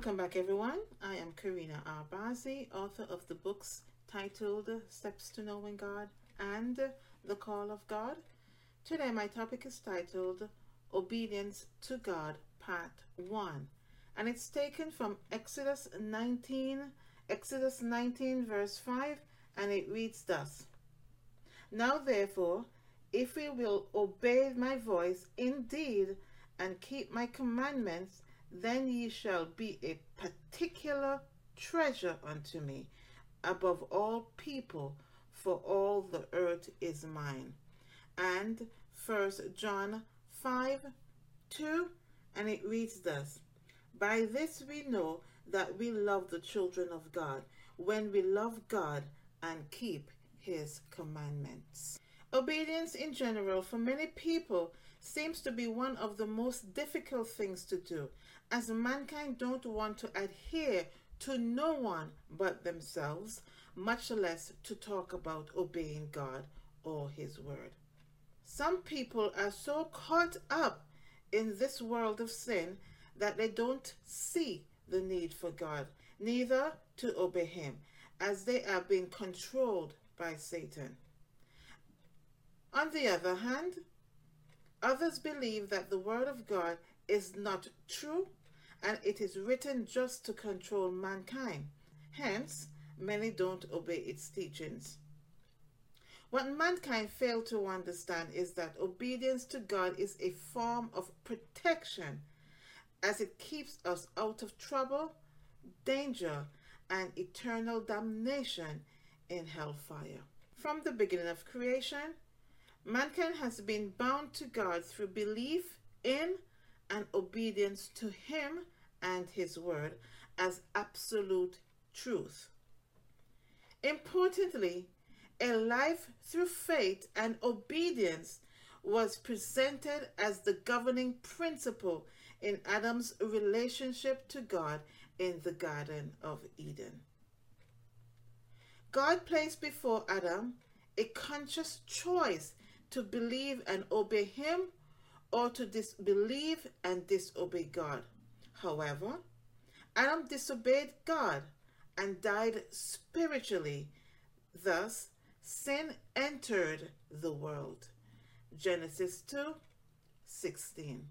Welcome back, everyone. I am Correna R. Barzey, author of the books titled Steps to Knowing God and The Call of God. Today, my topic is titled Obedience to God, Part 1, and it's taken from Exodus 19, Exodus 19, verse 5, and it reads thus Now, therefore, if we will obey my voice indeed and keep my commandments, then ye shall be a particular treasure unto me above all people, for all the earth is mine. And first John 5 2, and it reads thus By this we know that we love the children of God, when we love God and keep his commandments. Obedience in general for many people seems to be one of the most difficult things to do, as mankind don't want to adhere to no one but themselves, much less to talk about obeying God or His Word. Some people are so caught up in this world of sin that they don't see the need for God, neither to obey Him, as they are being controlled by Satan. On the other hand, others believe that the Word of God is not true and it is written just to control mankind. Hence, many don't obey its teachings. What mankind fail to understand is that obedience to God is a form of protection as it keeps us out of trouble, danger, and eternal damnation in hellfire. From the beginning of creation, mankind has been bound to God through belief in and obedience to Him and His Word as absolute truth. Importantly, a life through faith and obedience was presented as the governing principle in Adam's relationship to God in the Garden of Eden. God placed before Adam a conscious choice to believe and obey Him or to disbelieve and disobey God. However, Adam disobeyed God and died spiritually. Thus, sin entered the world. Genesis 2 16.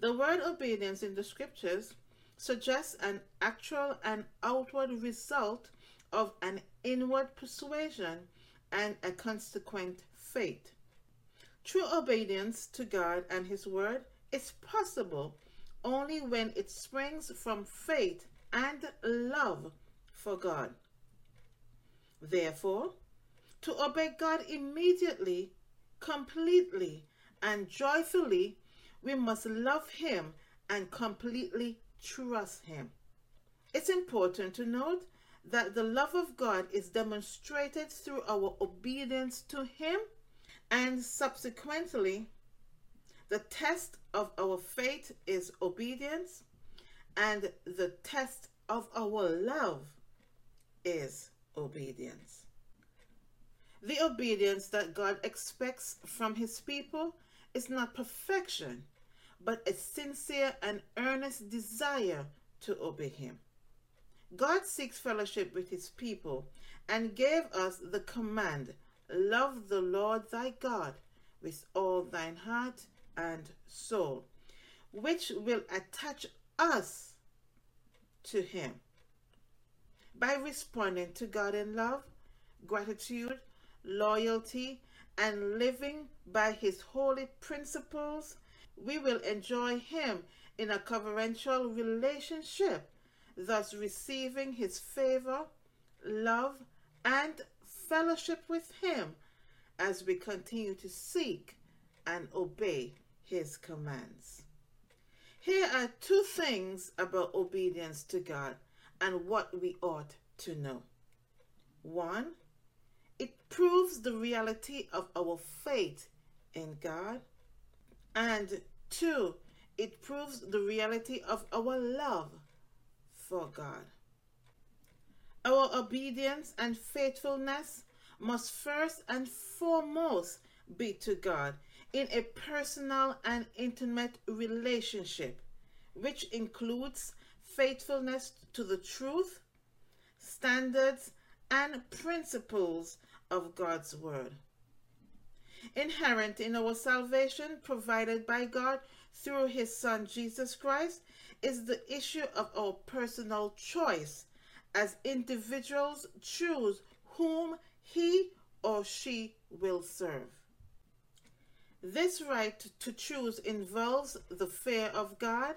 The word obedience in the scriptures suggests an actual and outward result of an inward persuasion and a consequent faith. True obedience to God and His Word is possible only when it springs from faith and love for God. Therefore, to obey God immediately, completely, and joyfully, we must love Him and completely trust Him. It's important to note that the love of God is demonstrated through our obedience to Him and subsequently the test of our faith is obedience and the test of our love is obedience. The obedience that God expects from his people is not perfection, but a sincere and earnest desire to obey him. God seeks fellowship with his people and gave us the command love the Lord thy God with all thine heart and soul, which will attach us to him. By responding to God in love, gratitude, loyalty, and living by his holy principles, we will enjoy him in a covenantal relationship thus receiving his favor, love, and fellowship with him as we continue to seek and obey his commands. Here are two things about obedience to God and what we ought to know. One, it proves the reality of our faith in God. And two, it proves the reality of our love for God. Our obedience and faithfulness must first and foremost be to God in a personal and intimate relationship, which includes faithfulness to the truth, standards, and principles of God's Word. Inherent in our salvation provided by God through His Son Jesus Christ is the issue of our personal choice as individuals choose whom he or she will serve. This right to choose involves the fear of God,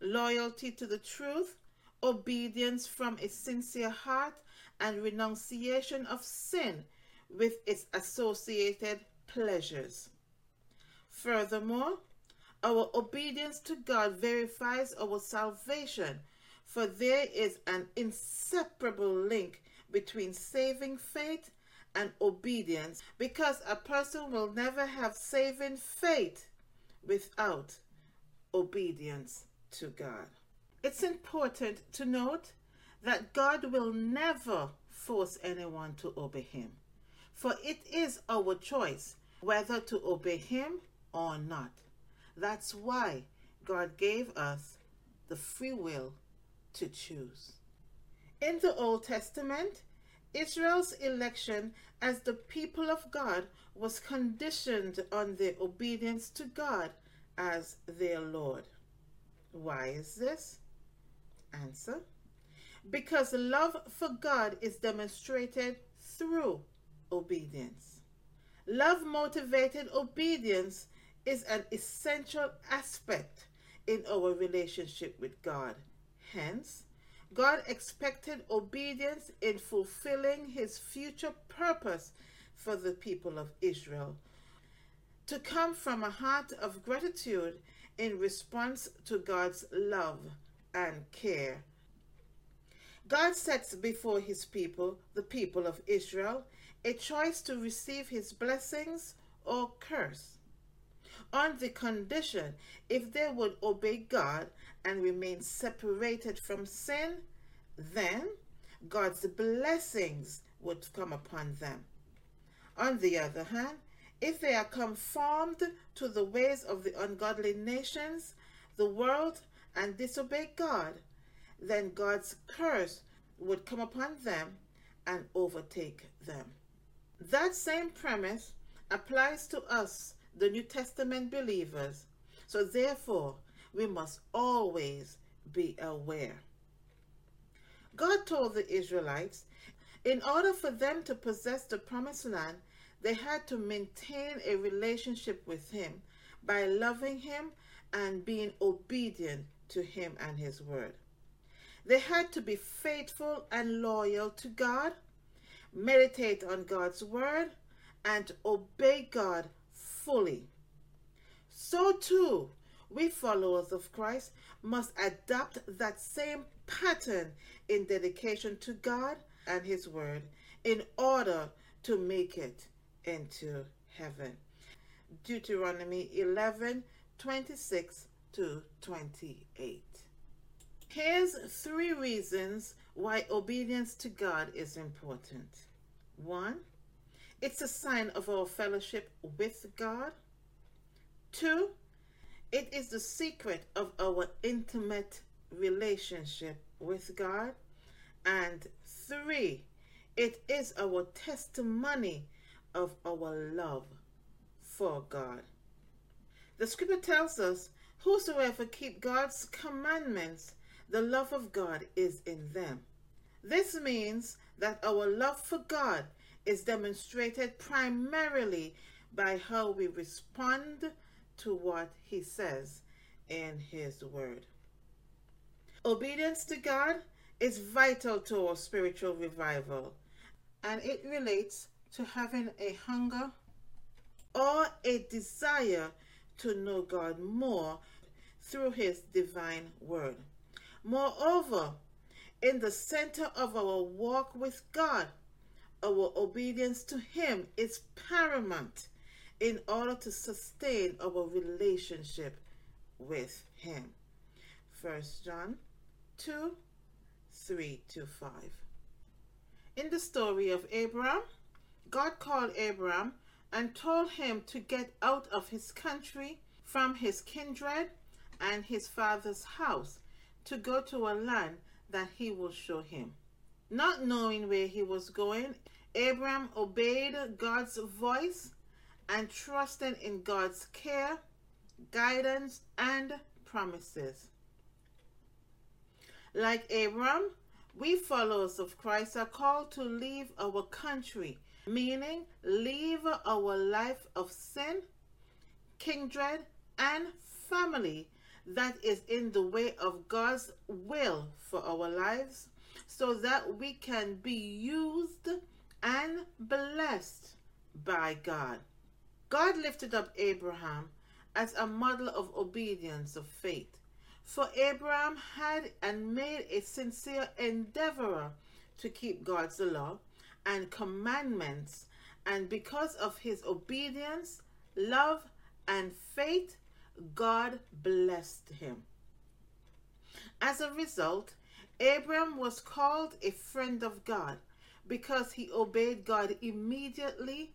loyalty to the truth, obedience from a sincere heart, and renunciation of sin with its associated pleasures. Furthermore, our obedience to God verifies our salvation, for there is an inseparable link between saving faith and obedience because a person will never have saving faith without obedience to God. It's important to note that God will never force anyone to obey Him, for it is our choice whether to obey Him or not. That's why God gave us the free will to choose. In the Old Testament, Israel's election as the people of God was conditioned on their obedience to God as their Lord. Why is this? Answer Because love for God is demonstrated through obedience. Love motivated obedience is an essential aspect in our relationship with God. Hence, God expected obedience in fulfilling his future purpose for the people of Israel to come from a heart of gratitude in response to God's love and care. God sets before his people, the people of Israel, a choice to receive his blessings or curse. On the condition, if they would obey God and remain separated from sin, then God's blessings would come upon them. On the other hand, if they are conformed to the ways of the ungodly nations, the world, and disobey God, then God's curse would come upon them and overtake them. That same premise applies to us, the New Testament believers. So therefore, we must always be aware. God told the Israelites in order for them to possess the promised land, they had to maintain a relationship with Him by loving Him and being obedient to Him and His word. They had to be faithful and loyal to God, meditate on God's word, and obey God fully. So too, we followers of Christ must adopt that same pattern in dedication to God and His Word in order to make it into heaven. Deuteronomy 11 26 to 28. Here's three reasons why obedience to God is important. One, it's a sign of our fellowship with God. Two, it is the secret of our intimate relationship with God. And three, it is our testimony of our love for God. The scripture tells us, Whosoever keep God's commandments, the love of God is in them. This means that our love for God is demonstrated primarily by how we respond to what He says in His Word. Obedience to God is vital to our spiritual revival, and it relates to having a hunger or a desire to know God more through His divine word. Moreover, in the center of our walk with God, our obedience to Him is paramount in order to sustain our relationship with Him. First John 2 3 to 5. In the story of Abraham, God called Abraham and told him to get out of his country, from his kindred, and his father's house to go to a land that he will show him. Not knowing where he was going, Abraham obeyed God's voice and trusting in God's care, guidance, and promises. Like Abram, we followers of Christ are called to leave our country, meaning leave our life of sin, kindred, and family that is in the way of God's will for our lives so that we can be used and blessed by God. God lifted up Abraham as a model of obedience of faith. For Abraham had and made a sincere endeavor to keep God's law and commandments, and because of his obedience, love, and faith, God blessed him. As a result, Abraham was called a friend of God because he obeyed God immediately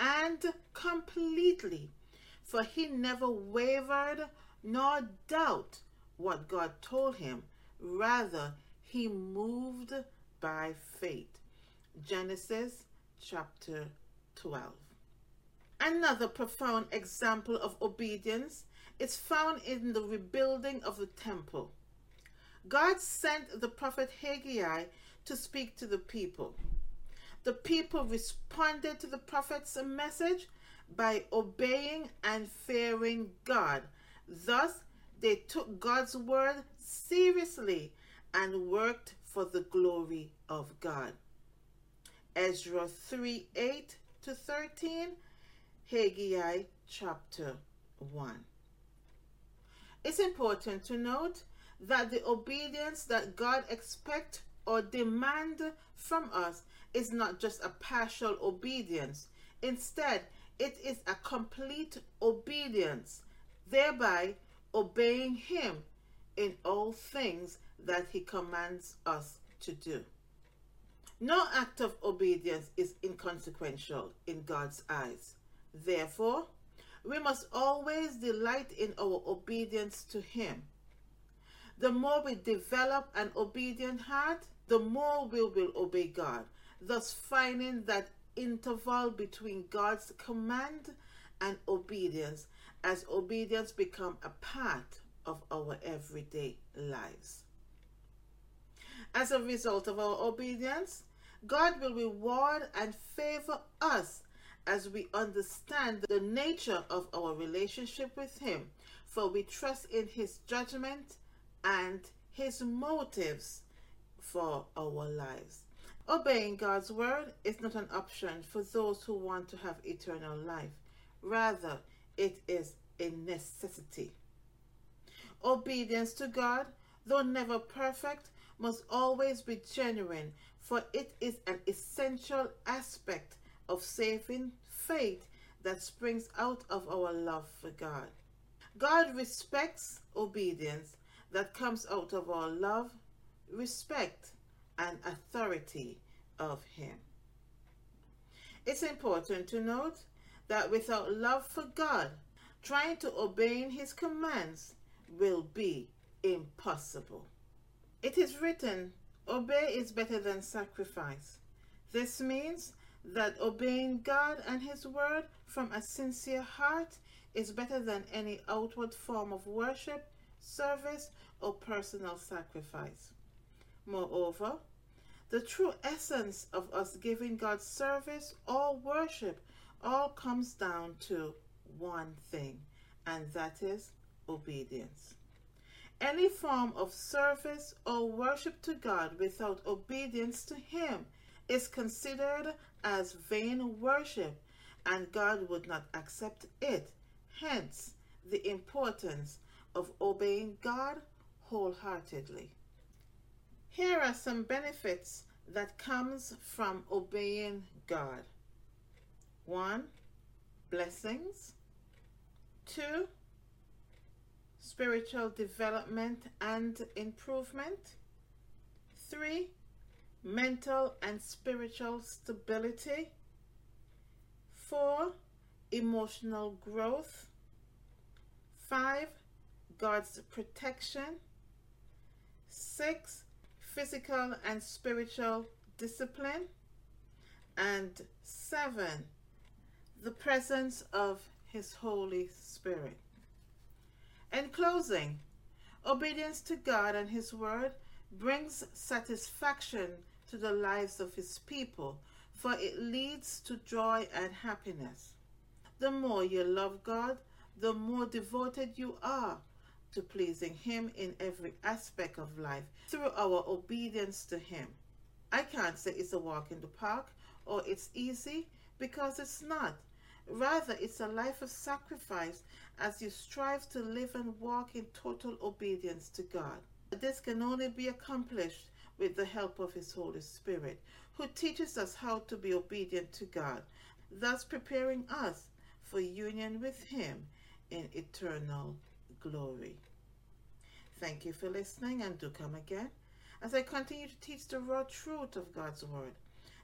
and completely, for he never wavered nor doubt what God told him. Rather, he moved by faith. Genesis chapter 12. Another profound example of obedience is found in the rebuilding of the temple. God sent the prophet Haggai to speak to the people. The people responded to the prophet's message by obeying and fearing God. Thus, they took God's word seriously and worked for the glory of God. Ezra 3 8 to 13, Haggai chapter 1. It's important to note that the obedience that God expects or demand from us is not just a partial obedience. Instead, it is a complete obedience, thereby obeying Him in all things that He commands us to do. No act of obedience is inconsequential in God's eyes. Therefore, we must always delight in our obedience to Him. The more we develop an obedient heart, the more we will obey God, thus finding that interval between God's command and obedience as obedience become a part of our everyday lives. As a result of our obedience, God will reward and favor us as we understand the nature of our relationship with Him, for we trust in His judgment and His motives for our lives. Obeying God's word is not an option for those who want to have eternal life. Rather, it is a necessity. Obedience to God, though never perfect, must always be genuine, for it is an essential aspect of saving faith that springs out of our love for God. God respects obedience that comes out of our love, respect, and authority of Him. It's important to note that without love for God, trying to obey His commands will be impossible. It is written, Obey is better than sacrifice. This means that obeying God and His word from a sincere heart is better than any outward form of worship, service, or personal sacrifice. Moreover, the true essence of us giving God service or worship all comes down to one thing, and that is obedience. Any form of service or worship to God without obedience to Him is considered as vain worship, and God would not accept it. Hence, the importance of obeying God wholeheartedly. Here are some benefits that comes from obeying God. 1. Blessings. 2. Spiritual development and improvement. 3. Mental and spiritual stability. 4. Emotional growth. 5. God's protection. Six, physical and spiritual discipline. And seven, the presence of His Holy Spirit. In closing, obedience to God and His Word brings satisfaction to the lives of His people, for it leads to joy and happiness. The more you love God, the more devoted you are to pleasing Him in every aspect of life through our obedience to Him. I can't say it's a walk in the park or it's easy because it's not. Rather, it's a life of sacrifice as you strive to live and walk in total obedience to God. This can only be accomplished with the help of His Holy Spirit, who teaches us how to be obedient to God, thus preparing us for union with Him in eternal glory. Thank you for listening and do come again as I continue to teach the raw truth of God's Word.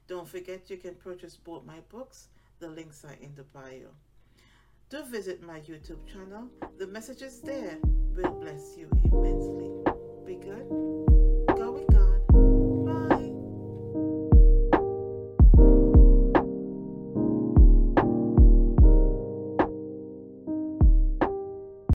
Don't forget you can purchase both my books. The links are in the bio. Do visit my YouTube channel. The messages there will bless you immensely. Be good.